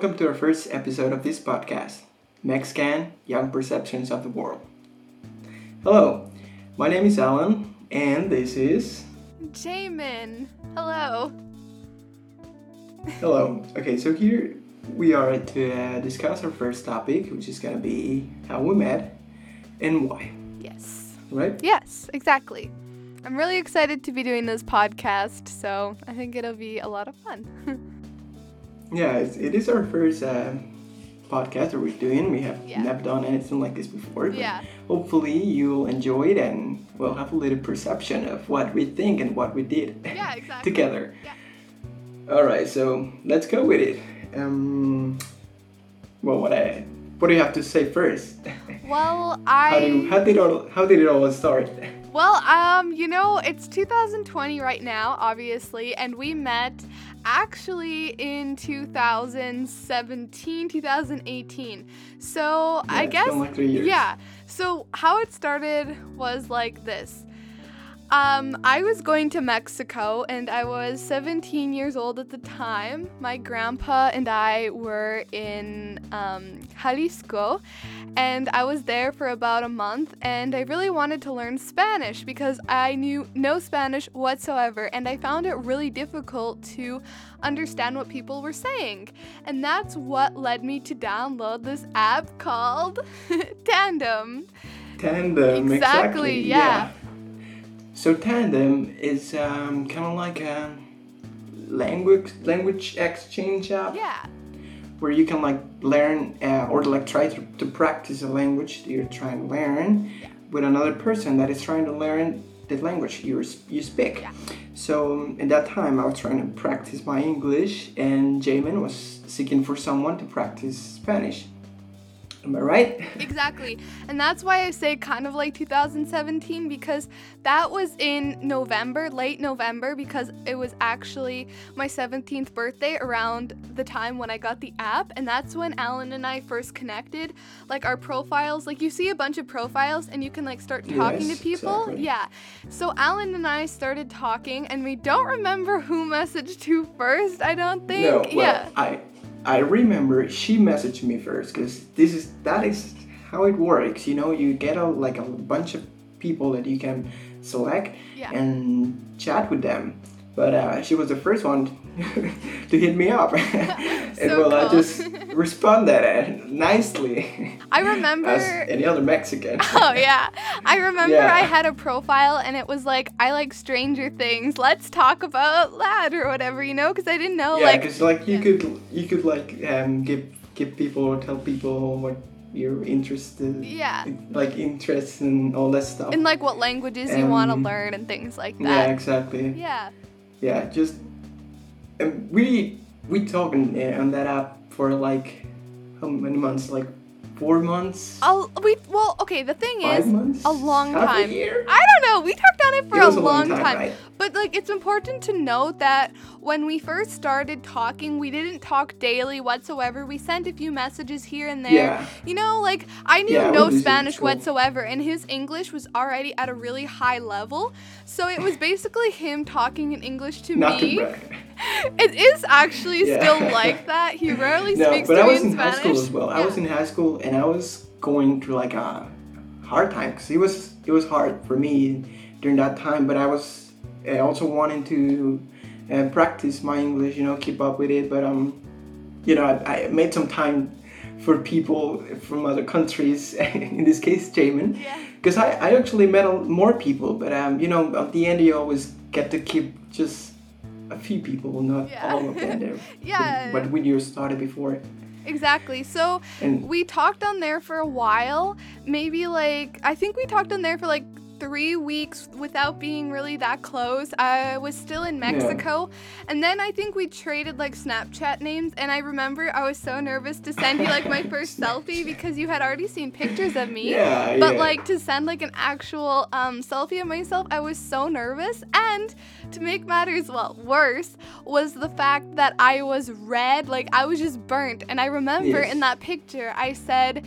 welcome to our first episode of this podcast, Mexican Young Perceptions of the World. Hello, my name is Alan, and this is. Jamin. Hello. Hello. Okay, so here we are to uh, discuss our first topic, which is gonna be how we met and why. Yes. Right? Yes, exactly. I'm really excited to be doing this podcast, so I think it'll be a lot of fun. yeah, it's, it is our first uh, podcast that we're doing. We have Yeah. never done anything like this before. but yeah. Hopefully, you'll enjoy it and we'll have a little perception of what we think and what we did Yeah, exactly. together. Yeah. All right, so let's go with it. Um, well, what I what do you have to say first? Well, I. how do you, how did all how did it all start? Well, um, you know, it's 2020 right now, obviously, and we met actually in 2017, 2018. So I Yeah, it's guess. been like three years. Yeah. So how it started was like this. Um, I was going to Mexico and I was 17 years old at the time. My grandpa and I were in um, Jalisco and I was there for about a month and I really wanted to learn Spanish because I knew no Spanish whatsoever and I found it really difficult to understand what people were saying. And that's what led me to download this app called Tandem. Tandem. Exactly, yeah. So tandem is um, kind of like a language language exchange app Yeah. where you can like learn uh, or like try to, to practice a language that you're trying to learn with another person that is trying to learn the language you you speak. Yeah. So at that time, I was trying to practice my English, and Jamin was seeking for someone to practice Spanish. Am I right? Exactly. And that's why I say kind of like 2017 because that was in November, late November, because it was actually my 17th birthday around the time when I got the app. And that's when Alan and I first connected. Like our profiles, like you see a bunch of profiles and you can like start talking Yes, to people. exactly. Yeah. So Alan and I started talking and we don't remember who messaged who first, I don't think. No. Well, yeah. I I remember she messaged me first because this is that is how it works. You know, you get a like a bunch of people that you can select Yeah. and chat with them. But uh, she was the first one to hit me up, and So well, I just responded uh, nicely I remember as any other Mexican. Oh yeah. I remember Yeah. I had a profile and it was like I like Stranger Things. Let's talk about that or whatever, you know, because I didn't know yeah, like because like you yeah. could you could like um give give people tell people what you're interested yeah, like interest and all that stuff. and like what languages you want to Um, learn and things like that yeah, exactly. Yeah. Yeah, just um, we we talked on, uh, on that app for like how many months? Like four months, I'll we well okay. The thing five is, months, a long Half time. A year? I don't know. We talked on it for It a, long, time. right? But like it's important to note that when we first started talking, we didn't talk daily whatsoever. We sent a few messages here and there. Yeah. You know, like I knew Yeah, no Spanish whatsoever and his English was already at a really high level. So it was basically him talking in English to Not me. to. It is actually Yeah. still like that. He rarely No, speaks but to I me was in in high school as well. I was in high school and I was going through like a hard time because it was it was hard for me during that time. But I was I also wanting to uh, practice my English, you know, keep up with it. But um, you know, I, I made some time for people from other countries. in this case, Jamin. Yeah. Because I, I actually met a- more people, but um, you know, at the end you always get to keep just a few people, not Yeah. all of them. Yeah. But when you started before, Exactly. So and we talked on there for a while. Maybe like I think we talked on there for like three weeks without being really that close. I was still in Mexico, and then I think we traded like Snapchat names. And I remember I was so nervous to send you like my first selfie because you had already seen pictures of me. yeah, But yeah. like to send like an actual um, selfie of myself, I was so nervous. And to make matters well worse was the fact that I was red, like I was just burnt. And I remember Yes. in that picture, I said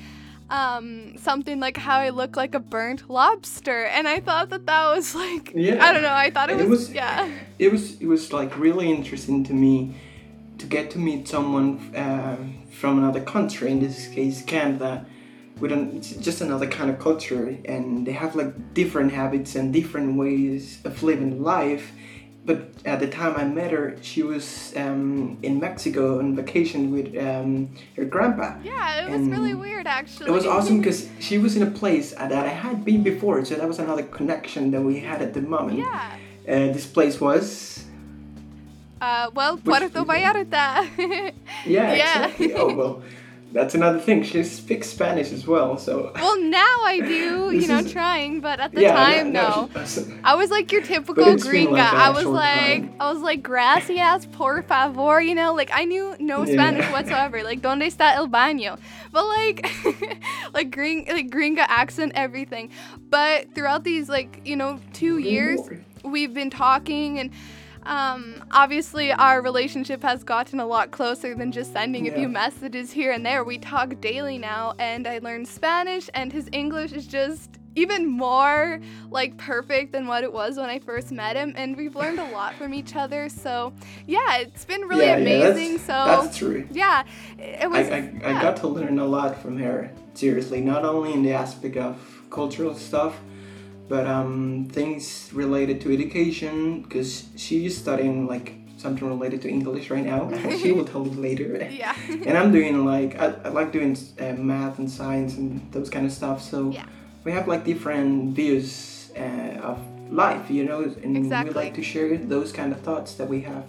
um, something like how I look like a burnt lobster, and I thought that that was like Yeah. I don't know. I thought it was, it was yeah it was it was like really interesting to me to get to meet someone uh, from another country, in this case Canada, with an, it's just another kind of culture, and they have like different habits and different ways of living life. But at the time I met her, she was um, in Mexico on vacation with um, her grandpa. Yeah, it was And really weird actually. It was awesome because she was in a place that I had been before, so that was another connection that we had at the moment. yeah. Uh, this place was Uh, well, Puerto Vallarta. yeah, Yeah. exactly. oh well, that's another thing. She speaks Spanish as well, so well, now I do, you know, is- trying, but at the yeah, time, yeah, no. she. I was like your typical gringa. like I was like, time. I was like, gracias, por favor, you know, like I knew no Yeah. Spanish whatsoever. Like, donde está el baño? But like, like gring, like gringa accent, everything. But throughout these like, you know, two years, we've been talking and. Um, obviously, our relationship has gotten a lot closer than just sending a few messages here and there. We talk daily now, and I learned Spanish, and his English is just even more like perfect than what it was when I first met him. And we've learned a lot from each other. So, yeah, it's been really Yeah, yeah, that's- amazing. so, That's true. yeah, it was. I, I yeah. got to learn a lot from her, seriously, not only in the aspect of cultural stuff, but um, things related to education, because she's studying like something related to English right now. she will tell you later. yeah. and I'm doing like, I, I like doing uh, math and science and those kind of stuff, so Yeah. we have like different views uh, of life, you know, and Exactly. we like to share those kind of thoughts that we have.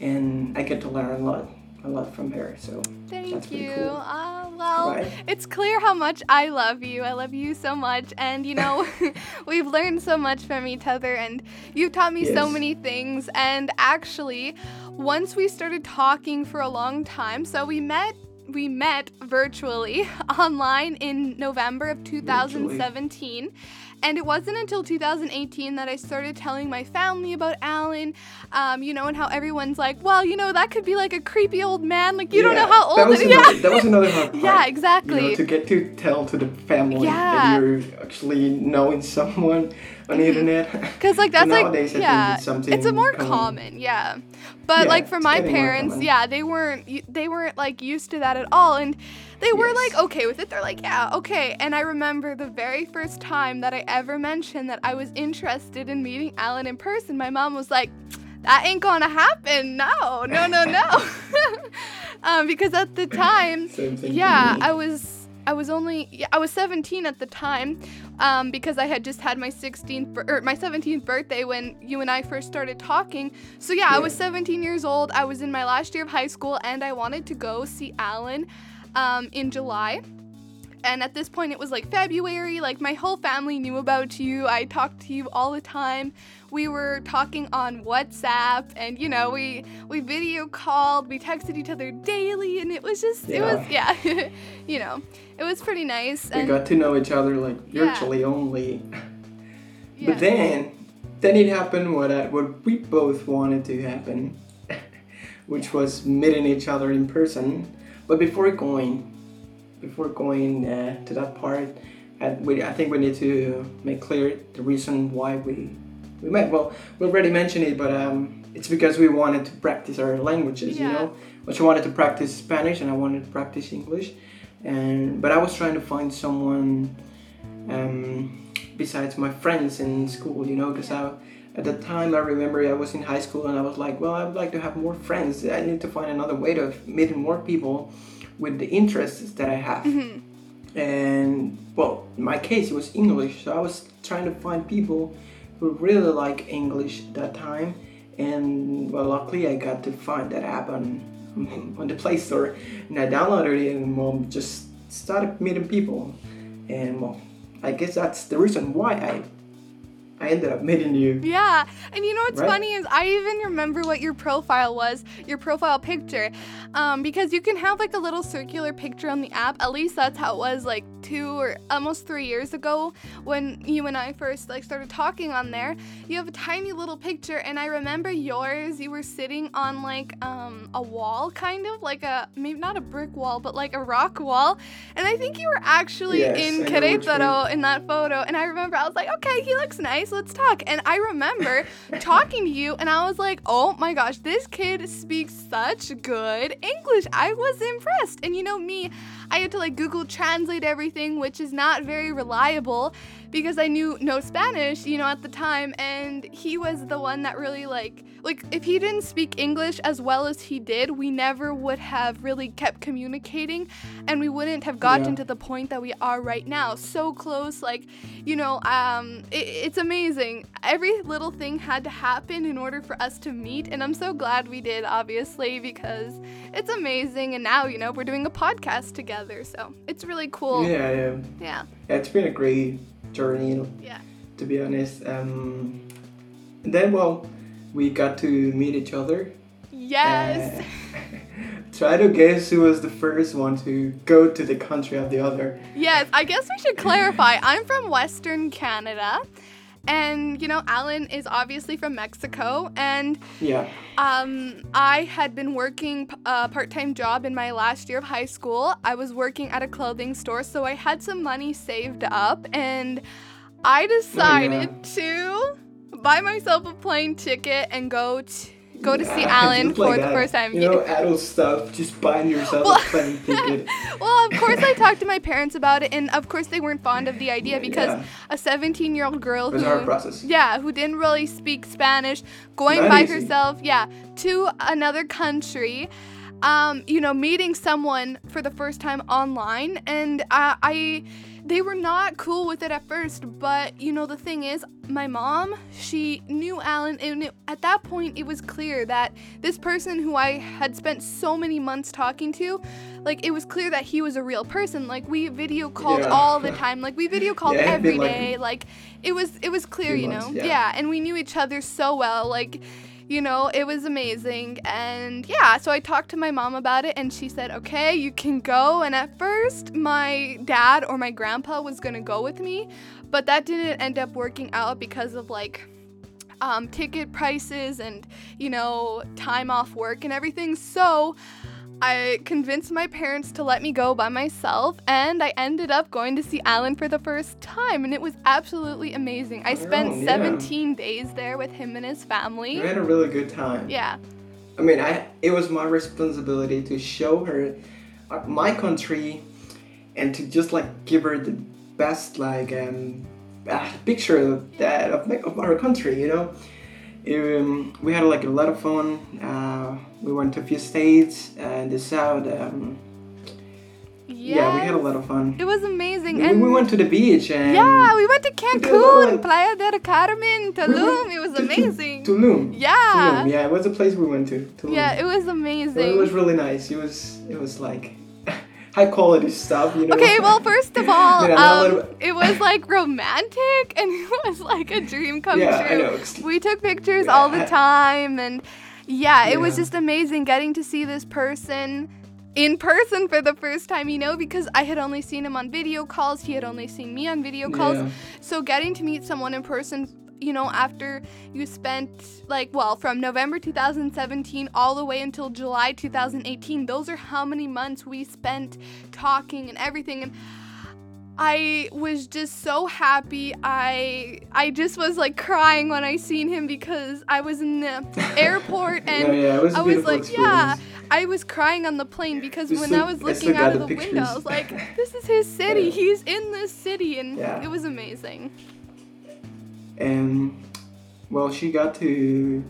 And I get to learn a lot, a lot from her, so Thank That's pretty you. cool. Ah, well, Right. it's clear how much I love you. I love you so much. And, you know, we've learned so much from each other, and you've taught me so many things. And actually, once we started talking for a long time, so we met. We met virtually online in November of 2017. And it wasn't until 2018 that I started telling my family about Alan, um, you know, and how everyone's like, well, you know, that could be like a creepy old man. Like, you don't know how old that was it another, is. That was another hard part. Yeah, You exactly. know, to get to tell to the family Yeah. that you're actually knowing someone on the internet. Because like that's nowadays, like yeah, it's something it's a more common. common, yeah. But Yeah, like for my parents, yeah, they weren't they weren't like used to that at all, and they were Yes. like okay with it. They're like yeah, okay. And I remember the very first time that I ever mentioned that I was interested in meeting Alan in person. My mom was like. That ain't gonna happen. No, no, no, no. um, because at the time, yeah. I was I was only yeah, I was 17 at the time, um, because I had just had my 16th or my 17th birthday when you and I first started talking. So yeah, I was 17 years old. I was in my last year of high school, and I wanted to go see Alan, um, in July. And at this point, it was like February. Like my whole family knew about you. I talked to you all the time. We were talking on WhatsApp, and you know, we we video called. We texted each other daily, and it was just it was yeah, you know, it was pretty nice. we And got to know each other like Yeah. virtually only. yeah. But then, then it happened what I, what we both wanted to happen, which was meeting each other in person. But before going, before going uh, to that part, I, we, I think we need to make clear the reason why we we met. Well, we already mentioned it, but um, it's because we wanted to practice our languages. You know, but she wanted to practice Spanish, and I wanted to practice English. And but I was trying to find someone um, besides my friends in school, you know, because I at the time I remember I was in high school and I was like, well, I'd like to have more friends. I need to find another way to meeting more people with the interests that I have. Mhm. And well, in my case, it was English, so I was trying to find people who really like English at that time. And well, luckily I got to find that app on on the Play Store, and I downloaded it and well, just started meeting people. And well, I guess that's the reason why I I ended up meeting you. Yeah, and you know what's Right? funny is I even remember what your profile was, your profile picture, um, because you can have like a little circular picture on the app. At least that's how it was like two or almost three years ago when you and I first like started talking on there. You have a tiny little picture, and I remember yours. You were sitting on like um, a wall, kind of like a maybe not a brick wall, but like a rock wall, and I think you were actually Yes, in Querétaro in that photo. And I remember I was like, okay, he looks nice. So let's talk. And I remember talking to you, and I was like, oh my gosh, this kid speaks such good English. I was impressed. And you know me, I had to like Google translate everything, which is not very reliable because I knew no Spanish, you know, at the time. And he was the one that really like, like if he didn't speak English as well as he did, we never would have really kept communicating and we wouldn't have gotten Yeah. to the point that we are right now. So close, like, you know, um, it, it's amazing. Every little thing had to happen in order for us to meet. And I'm so glad we did, obviously, because it's amazing. And now, you know, we're doing a podcast together. So it's really cool. Yeah, yeah. Yeah. Yeah, it's been a great journey, Yeah. to be honest. Um, and then, well, we got to meet each other. Yes. Try to guess who was the first one to go to the country of the other. Yes, I guess we should clarify. I'm from Western Canada. And, you know, Alan is obviously from Mexico. And Yeah, um, I had been working a part time job in my last year of high school. I was working at a clothing store, so I had some money saved up. And I decided to buy myself a plane ticket and go to. Go to see Alan Just like for the that. first time. You know, adult stuff, just buying yourself Well- a plane ticket. well, of course, I talked to my parents about it, and of course, they weren't fond of the idea because Yeah. a 17 year old girl It was a who, yeah, who didn't really speak Spanish, going Not by easy. herself, yeah, to another country, um, you know, meeting someone for the first time online, and I, I, they were not cool with it at first, but you know, the thing is, my mom, she knew Alan, and it, at that point, it was clear that this person who I had spent so many months talking to, like, it was clear that he was a real person. Like, we video called Yeah. all the time. Like, we video called Yeah, every been, like, day. Like, it was, it was clear, you months, know? yeah. and we knew each other so well. Like, you know, it was amazing. And yeah, so I talked to my mom about it, and she said, okay, you can go. And at first, my dad or my grandpa was gonna go with me, but that didn't end up working out because of like, um, ticket prices and you know time off work and everything so i convinced my parents to let me go by myself and i ended up going to see alan for the first time and it was absolutely amazing i spent Oh, yeah. 17 days there with him and his family. We had a really good time. yeah I mean, I it was my responsibility to show her uh, my country and to just like give her the best like um, uh, picture of that of, my- of our country. You know, um, we had like a lot of fun. Uh, we went to a few states uh, in the south. Um, yeah, we had a lot of fun. it was amazing We, and we went to the beach and yeah we went to did a lot cancun of- playa del carmen tulum went it was to- to- amazing Tulum. yeah Tulum. Yeah, it was a place we went to. Tulum. yeah it was amazing it was really nice. It was it was like high quality stuff, you know. Okay, well, first of all, Yeah, um, little- it was like romantic and it was like a dream come yeah, true. I know. We took pictures Yeah, all the time, and yeah, it was just amazing getting to see this person in person for the first time, you know, because I had only seen him on video calls, he had only seen me on video calls. Yeah. So getting to meet someone in person, you know, after you spent like, well, from November 2017 all the way until July 2018, those are how many months we spent talking and everything. And I was just so happy. I I just was like crying when I seen him because I was in the airport and yeah, yeah, was I was like, yeah. I was crying on the plane because when I was looking out of the the window, I was like, this is his city. Yeah. He's in this city. And it was amazing. And well, she got to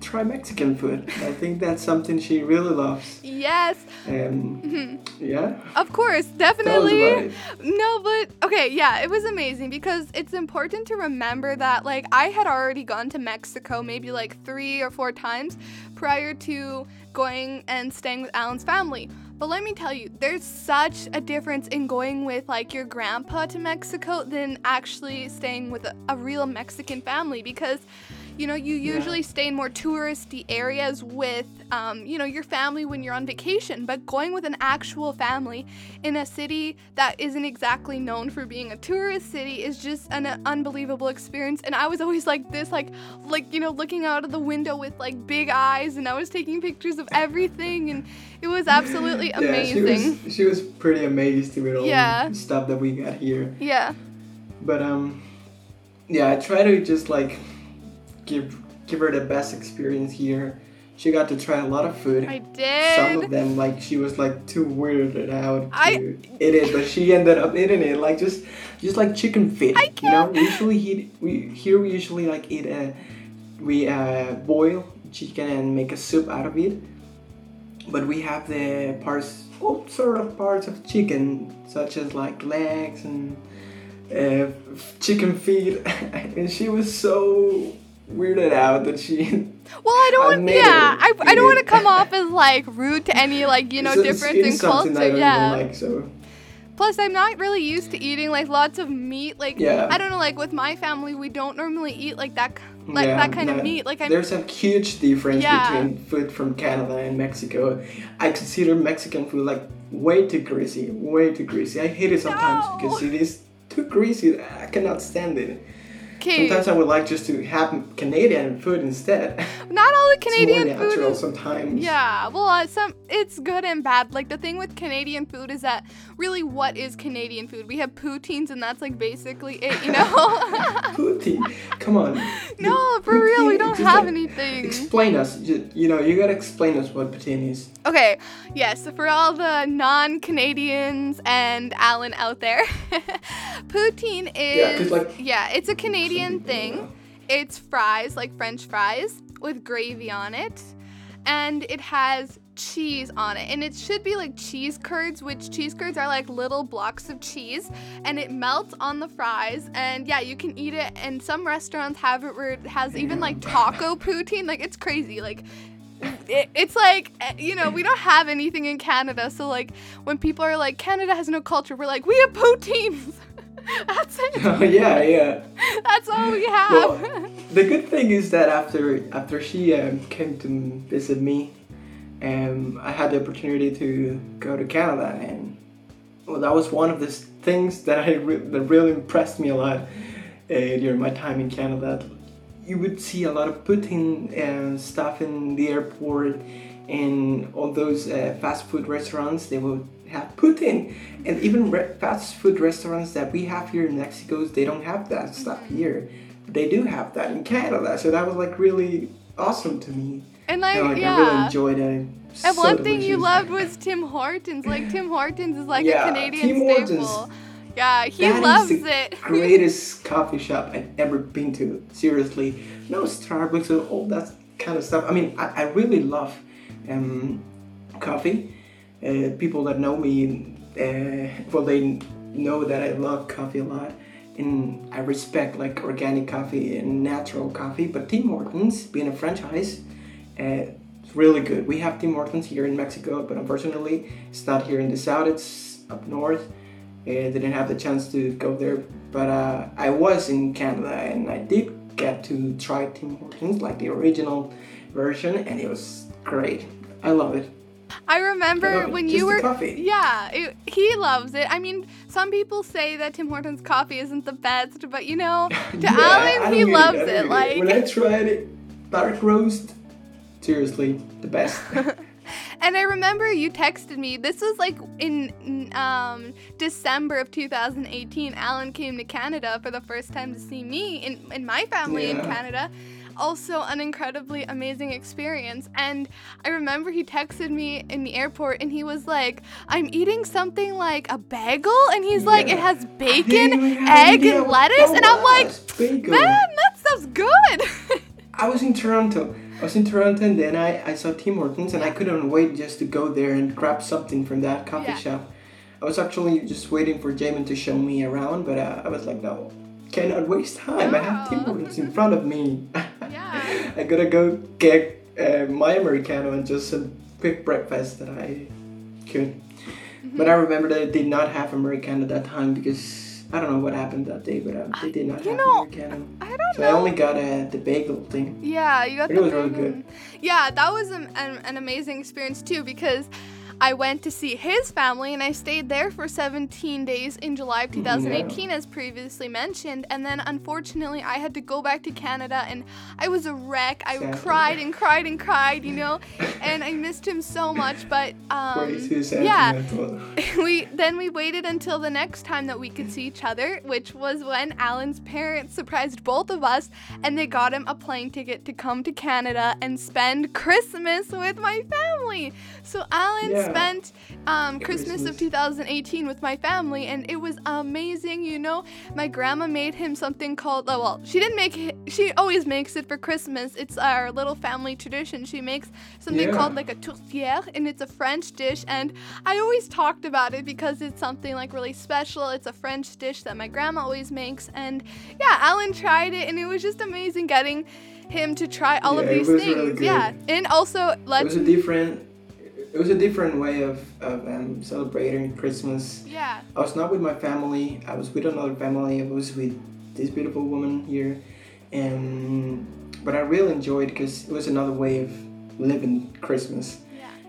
try Mexican food. I think that's something she really loves. Yes, And mm-hmm. yeah, of course, definitely. No, but okay, yeah, it was amazing because it's important to remember that like I had already gone to Mexico maybe like 3 or 4 times prior to going and staying with Alan's family. But let me tell you, there's such a difference in going with like your grandpa to Mexico than actually staying with a, a real Mexican family because you know, you usually stay in more touristy areas with, um, you know, your family when you're on vacation. But going with an actual family in a city that isn't exactly known for being a tourist city is just an unbelievable experience. And I was always like this, like, like you know, looking out of the window with like big eyes, and I was taking pictures of everything, and it was absolutely amazing. Yeah, she was she was pretty amazed with all Yeah. the stuff that we got here. yeah. But um, yeah, I try to just like give give her the best experience here. She got to try a lot of food. I did. Some of them, like she was like too weirded out to I- eat it, but she ended up eating it, like just just like chicken feet. I You know, usually eat we here we usually like eat uh, we uh, boil chicken and make a soup out of it. But we have the parts, all sort of parts of chicken, such as like legs and uh, chicken feet, and she was so weirded out that she Well, I don't want. Yeah. I, I don't want to come off as like rude to any like you know So difference in culture. don't Yeah. like, so Plus, I'm not really used to eating like lots of meat. Like Yeah. I don't know. Like with my family, we don't normally eat like that, like Yeah, that kind of meat. Like I'm. There's a huge difference Yeah. between food from Canada and Mexico. I consider Mexican food like way too greasy, way too greasy. I hate it sometimes No. because it is too greasy. I cannot stand it. Okay. Sometimes I would like just to have Canadian food instead. Not all the it's Canadian more food natural is sometimes. Yeah, well, uh, some it's good and bad. Like the thing with Canadian food is that really, what is Canadian food? We have poutines, and that's like basically it, you know. Poutine. Come on. no, for real, we don't have like- anything. Explain us. You, you know, you gotta explain us what poutine is. Okay, yes, so for all the non-Canadians and Alan out there, poutine Yeah, 'cause, is like, yeah, it's a Canadian thing. don't. It's fries, like French fries, with gravy on it. And it has cheese on it. And it should be like cheese curds, which cheese curds are like little blocks of cheese. And it melts on the fries. And yeah, you can eat it. And some restaurants have it where it has even like taco poutine. Like it's crazy. Like it, it's like eh, you know we don't have anything in Canada, so like when people are like Canada has no culture, we're like we have poutines. That's it. Oh yeah, yeah. That's all we have. Well, the good thing is that after after she um, came to visit me, um, I had the opportunity to go to Canada, and well, that was one of the things that I re- that really impressed me a lot uh, during my time in Canada. You would see a lot of poutine and stuff in the airport, and all those uh, fast food restaurants. They would have poutine, and even re- fast food restaurants that we have here in Mexico, they don't have that stuff here. They do have that in Canada, so that was like really awesome to me. And like, like I really yeah. enjoyed it. And So one thing you loved was Tim Hortons. Like Tim Hortons is like Yeah, a Canadian Tim staple. Hortons. Yeah, he That is loves the it. greatest coffee shop I've ever been to. Seriously, no Starbucks or all that kind of stuff. I mean, I, I really love um, coffee. Uh, people that know me, uh, well, they know that I love coffee a lot, and I respect like organic coffee and natural coffee. But Tim Hortons, being a franchise, uh, it's really good. We have Tim Hortons here in Mexico, but unfortunately, it's not here in the south. It's up north. I didn't have the chance to go there, but uh, I was in Canada and I did get to try Tim Hortons, like the original version, and it was great. I love it. I I remember it. when Just you were coffee. Yeah, it, he loves it. I mean, some people say that Tim Hortons coffee isn't the best, but you know, to Yeah, Alan, he loves I don't it. Like when I tried it, dark roast, seriously, the best. And I remember you texted me. This was like in um, December of 2018. Alan came to Canada for the first time to see me and, and my family in Canada. Also, an incredibly amazing experience. And I remember he texted me in the airport and he was like, I'm eating something like a bagel. And he's like, it has bacon, even have an egg, and lettuce. And I'm like. Man, that stuff's good. I was in Toronto. I was in Toronto and then I, I saw Tim Hortons and I couldn't wait just to go there and grab something from that coffee Yeah. shop. I was actually just waiting for Jamin to show me around, but uh, I was like, no, cannot waste time. I have Tim No. Hortons in front of me. Yeah. I gotta go get uh, my Americano and just some quick breakfast that I could. But I remember that I did not have Americano at that time because I don't know what happened that day, but uh, they did not You have know, Americano. I don't So know. I only got uh, the bagel thing. Yeah, you got It the was really good. Yeah, that was an, an, an amazing experience too because I went to see his family and I stayed there for 17 days in July of 2018, as previously mentioned. And then unfortunately, I had to go back to Canada and I was a wreck. I cried and cried and cried, you know, and I missed him so much. But um, yeah, we then we waited until the next time that we could see each other, which was when Alan's parents surprised both of us and they got him a plane ticket to come to Canada and spend Christmas with my family. So Alan Yeah. Spent um, Christmas of 2018 with my family and it was amazing, you know. My grandma made him something called oh, well, she didn't make it she always makes it for Christmas. It's our little family tradition. She makes something Yeah. called like a tourtière and it's a French dish and I always talked about it because it's something like really special. It's a French dish that my grandma always makes and yeah, Alan tried it and it was just amazing getting him to try all of Yeah, it these things. really. Yeah. And also It let's was a different. It was a different way of, of um, celebrating Christmas. yeah. I was not with my family. I was with another family. I was with this beautiful woman here, and but I really enjoyed because it was another way of living Christmas.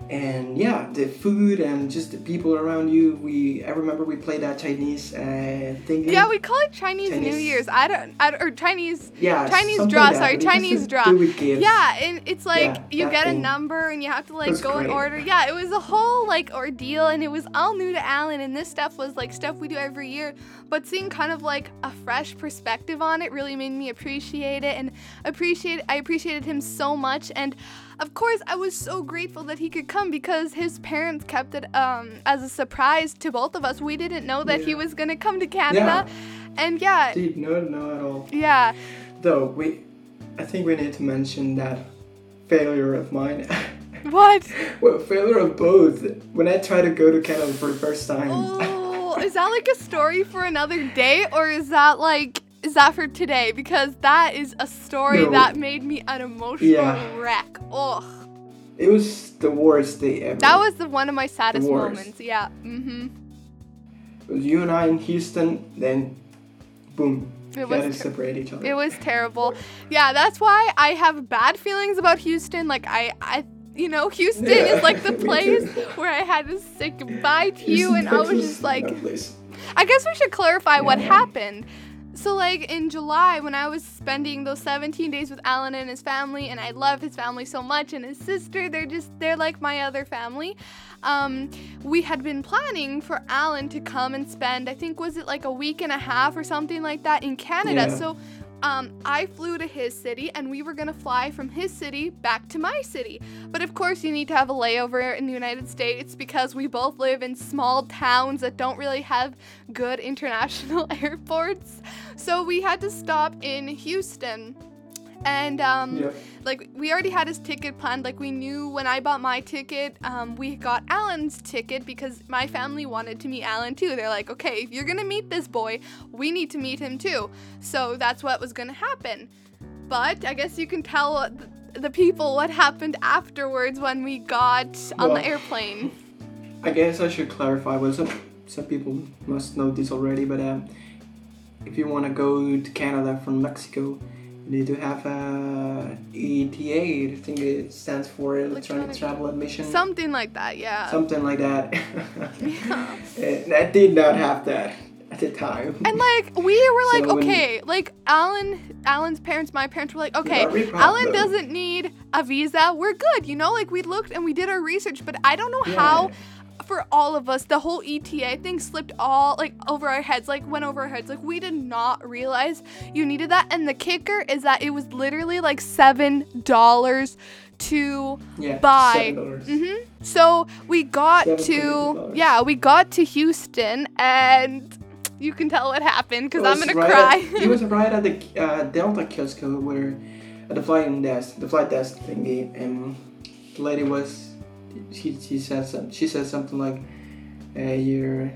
And yeah, the food and just the people around you. We I remember we played that Chinese uh, thing. Yeah, we call it Chinese, New Year's. I don't, I don't or Chinese yeah Chinese draw, like sorry, Chinese draw. do with gifts. Yeah, and it's like Yeah, you get a number and you have to like go in great. order. Yeah, it was a whole like ordeal and it was all new to Alan and this stuff was like stuff we do every year. But seeing kind of like a fresh perspective on it really made me appreciate it and appreciate I appreciated him so much and of course I was so grateful that he could come because his parents kept it um as a surprise to both of us. We didn't know that he was gonna come to Canada. And yeah, Did not know at all. yeah. Though we, I think we need to mention that failure of mine. What? well, failure of both. When I tried to go to Canada for the first time. Oh, is that like a story for another day, or is that like is that for today? Because that is a story No. that made me an emotional Yeah. wreck. Oh, It was the worst day ever. that was the one of my saddest moments. Yeah. Mm Mhm. It was you and I in Houston. Then, boom. It we was ter- separate each other. It was terrible. Yeah, that's why I have bad feelings about Houston. Like I, I, you know, Houston Yeah, is like the place where I had to say goodbye to you, Houston, and I was just like. I guess we should clarify what Yeah. happened. So, like in July, when I was spending those 17 days with Alan and his family, and I love his family so much, and his sister, they're just, they're like my other family. Um, we had been planning for Alan to come and spend, I think, was it like a week and a half or something like that in Canada. Yeah. So, um, I flew to his city, and we were gonna fly from his city back to my city. But of course, you need to have a layover in the United States because we both live in small towns that don't really have good international airports. So we had to stop in Houston. And um, Yeah. like we already had his ticket planned. Like we knew when I bought my ticket, um, we got Alan's ticket because my family wanted to meet Alan too. They're like, okay, if you're gonna meet this boy, we need to meet him too. So that's what was gonna happen. But I guess you can tell the people what happened afterwards when we got on the airplane. I guess I should clarify. Well, some some people must know this already, but um, if you want to go to Canada from Mexico, you need to have a ETA. I think it stands for Electronic Travel Admission. Something like that, yeah. something like that. Yeah. and I did not have that at the time. And like we were like, So okay, like Alan, Alan's parents, my parents were like, okay, Alan doesn't need a visa. We're good, you know. Like we looked and we did our research, but I don't know Yeah. how. For all of us, the whole ETA thing slipped all like over our heads, like went over our heads. Like we did not realize you needed that. And the kicker is that it was literally like seven dollars to yeah, buy. $7. hmm So we got to $22. yeah, we got to Houston, and you can tell what happened because I'm gonna right cry. At, it was right at the uh, Delta kiosk where at the flight desk, the flight desk thingy, and the lady was she she said some she said something like uh, your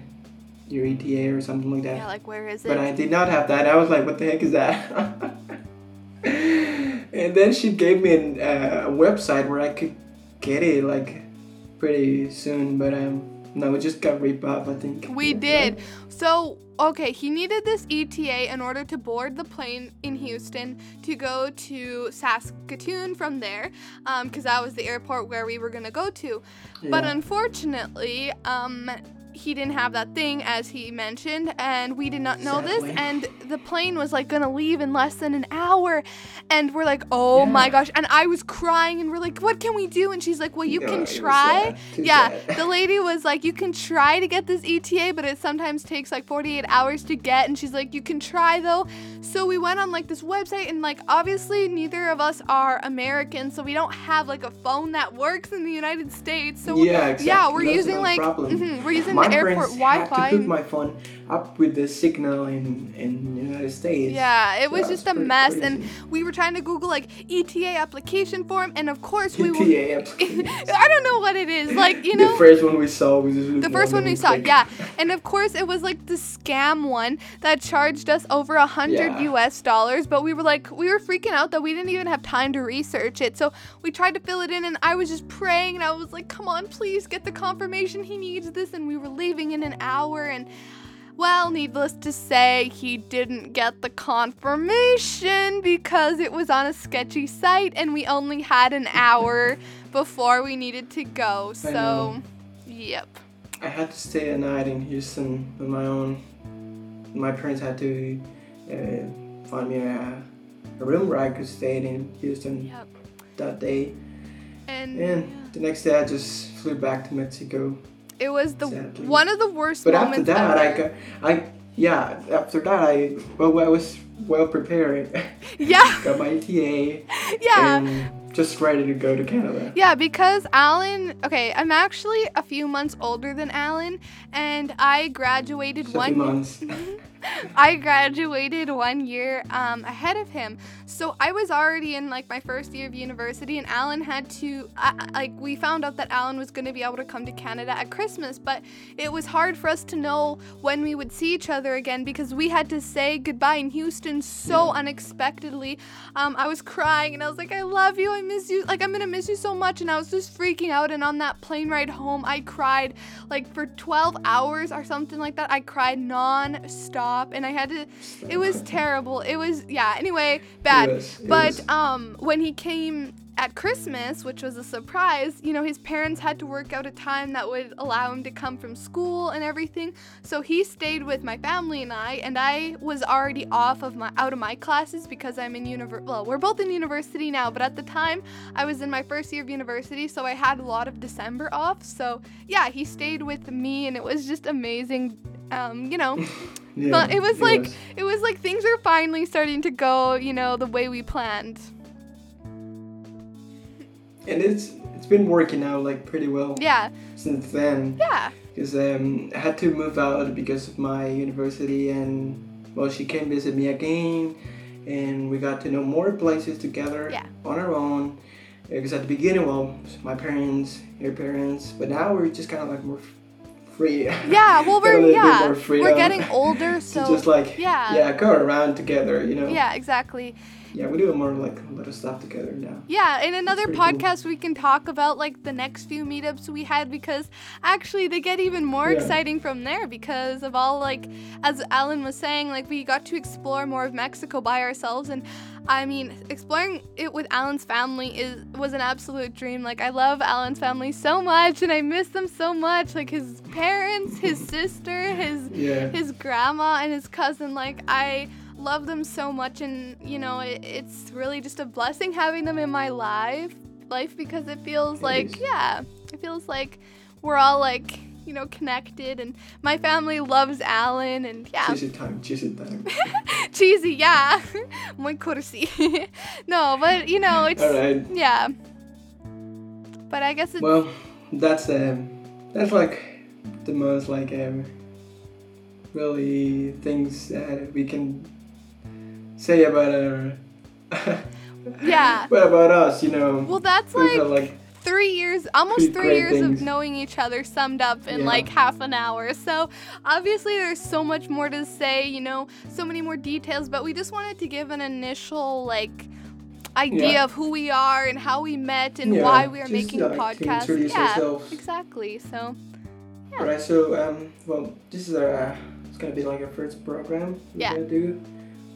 your ETA or something like that. yeah, like where is it? but I did not have that. I was like, what the heck is that? and then she gave me an, uh, a website where I could get it like pretty soon, but um. No, we just got off. I think. We did. So, okay, he needed this ETA in order to board the plane in Houston to go to Saskatoon from there, because that was the airport where we were going to go to. But unfortunately, um, he didn't have that thing as he mentioned, and we did not know this. And the plane was like gonna leave in less than an hour, and we're like, oh my gosh! And I was crying, and we're like, what can we do? And she's like, well, you Yeah, can was try. Yeah, sad. the lady was like, you can try to get this ETA, but it sometimes takes like 48 hours to get. And she's like, you can try though. So we went on like this website, and like obviously neither of us are American, so we don't have like a phone that works in the United States. So Yeah, exactly. yeah, we're That's using no like mhm, we're using my airport Wi-Fi. to my phone up with the signal in in the United States. Yeah, it was just a mess, and we were trying to Google like ETA application form, and of course we. ETA application. I don't know what it is, like you know. the first one we saw was The first one we saw, yeah. And of course, it was like the scam one that charged us over a hundred Yeah. US dollars. But we were like, we were freaking out that we didn't even have time to research it. So we tried to fill it in, and I was just praying, and I was like, come on, please get the confirmation he needs this. And we were leaving in an hour, and well, needless to say, he didn't get the confirmation because it was on a sketchy site, and we only had an hour before we needed to go. So, yep. I had to stay a night in Houston on my own. My parents had to uh, find me a, a room where I could stay in Houston Yep. that day. And And the next day I just flew back to Mexico. It was the Sadly. one of the worst But after moments that, I, got, I yeah, after that I well I was well prepared. yeah, got my ETA yeah. and just ready to go to Canada. Yeah, because Alan, okay, I'm actually a few months older than Alan, and I graduated a one months. Mhm. I graduated one year um, ahead of him. So I was already in like my first year of university, and Alan had to, I I- like, we found out that Alan was going to be able to come to Canada at Christmas, but it was hard for us to know when we would see each other again because we had to say goodbye in Houston so unexpectedly. Um, I was crying and I was like, I love you, I miss you, like, I'm going to miss you so much. And I was just freaking out. And on that plane ride home, I cried like for 12 hours or something like that. I cried non stop and I had to it was terrible. It was yeah, anyway, bad. It was- it but was. um when he came at Christmas, which was a surprise, you know, his parents had to work out a time that would allow him to come from school and everything. So he stayed with my family and I, and I was already off of my out of my classes because I'm in univer well, we're both in university now, but at the time I was in my first year of university, so I had a lot of December off. So yeah, he stayed with me and it was just amazing. Um, you know, Yeah, but it was like it was like things are finally starting to go, you know, the way we planned. and it's it's been working out like pretty well Yeah, since then. yeah, because um, I had to move out because of my university, and well, she came visit me again, and we got to know more places together Yeah. on our own. Because at the beginning, well, my parents, your parents, but now we're just kind of like more free. yeah. Well, we're yeah, we're getting older, so just like yeah. yeah, go around together, you know. yeah, exactly. Yeah, we do a more like a lot of stuff together now. Yeah, in another pretty cool. podcast we can talk about like the next few meetups we had because actually they get even more Yeah. exciting from there because of all like as Alan was saying like we got to explore more of Mexico by ourselves and I mean exploring it with Alan's family is was an absolute dream. Like I love Alan's family so much and I miss them so much like his parents, his sister, his Yeah. his grandma and his cousin like i love them so much and you know it, it's really just a blessing having them in my life life because it feels It like is. yeah it feels like we're all like you know connected and my family loves alan and yeah Cheesy time, cheesy time. cheesy yeah muy cursi no but you know it's All right. yeah but i guess it's Well, that's um, that's like the most like um, really things that we can say about our. Yeah. What about us? You know. well that's like like three years, almost three years things. of knowing each other summed up in Yeah. like half an hour. So obviously there's so much more to say, you know, so many more details, but we just wanted to give an initial like idea Yeah. of who we are and how we met and Yeah, why we are just, making a like, to podcast. yeah, ourselves. exactly. So Yeah. All right. So, um, well, this is our. It's gonna be like our first program we're Yeah. gonna do.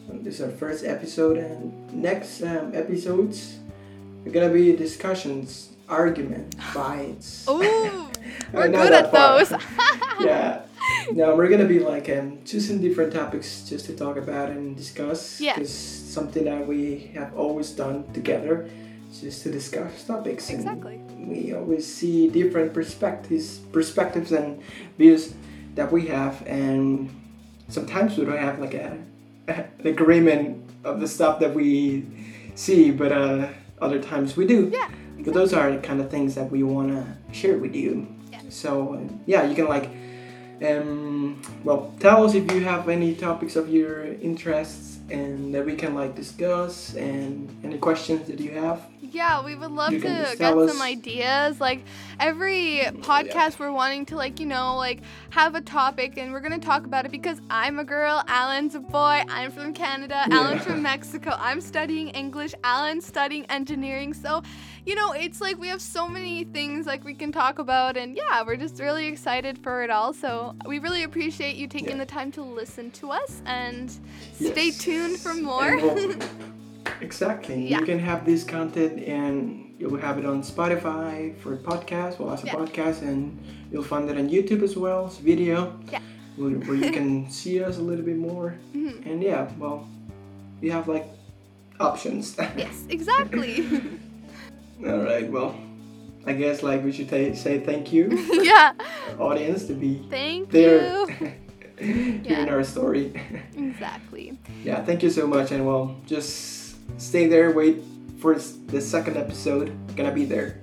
Um, This is our first episode, and next um, episodes are gonna be discussions, arguments, fights. Ooh, we're good at those. yeah. No, we're gonna be like um, choosing different topics just to talk about and discuss. Yeah. It's something that we have always done together, just to discuss topics. and exactly. we always see different perspectives, perspectives and views that we have, and sometimes we don't have like a an agreement of the stuff that we see, but uh, other times we do. Yeah. But those are the kind of things that we want to share with you. Yeah. So uh, yeah, you can like, um, well, tell us if you have any topics of your interests and that we can like discuss and any questions that you have. Yeah, we would love to get tell some ideas. Like every podcast, we're wanting to like you know like have a topic, and we're gonna talk about it because I'm a girl, Alan's a boy. I'm from Canada, Yeah. Alan's from Mexico. I'm studying English, Alan's studying engineering. So, you know, it's like we have so many things like we can talk about, and yeah, we're just really excited for it all. So we really appreciate you taking Yeah. the time to listen to us, and stay tuned for more. Well, exactly. Yeah. You can have this content and you'll have it on Spotify for podcast, well as a Yeah. podcast, and you'll find it on YouTube as well as video. Yeah. Where, where you can see us a little bit more. Mhm. And yeah, well, you have like options. yes, exactly. All right. Well, I guess like we should ta- say thank you, yeah. audience, to be Thank there, you. hearing our story. Exactly. yeah, thank you so much, and well, just stay there. Wait for the second episode. Gonna be there.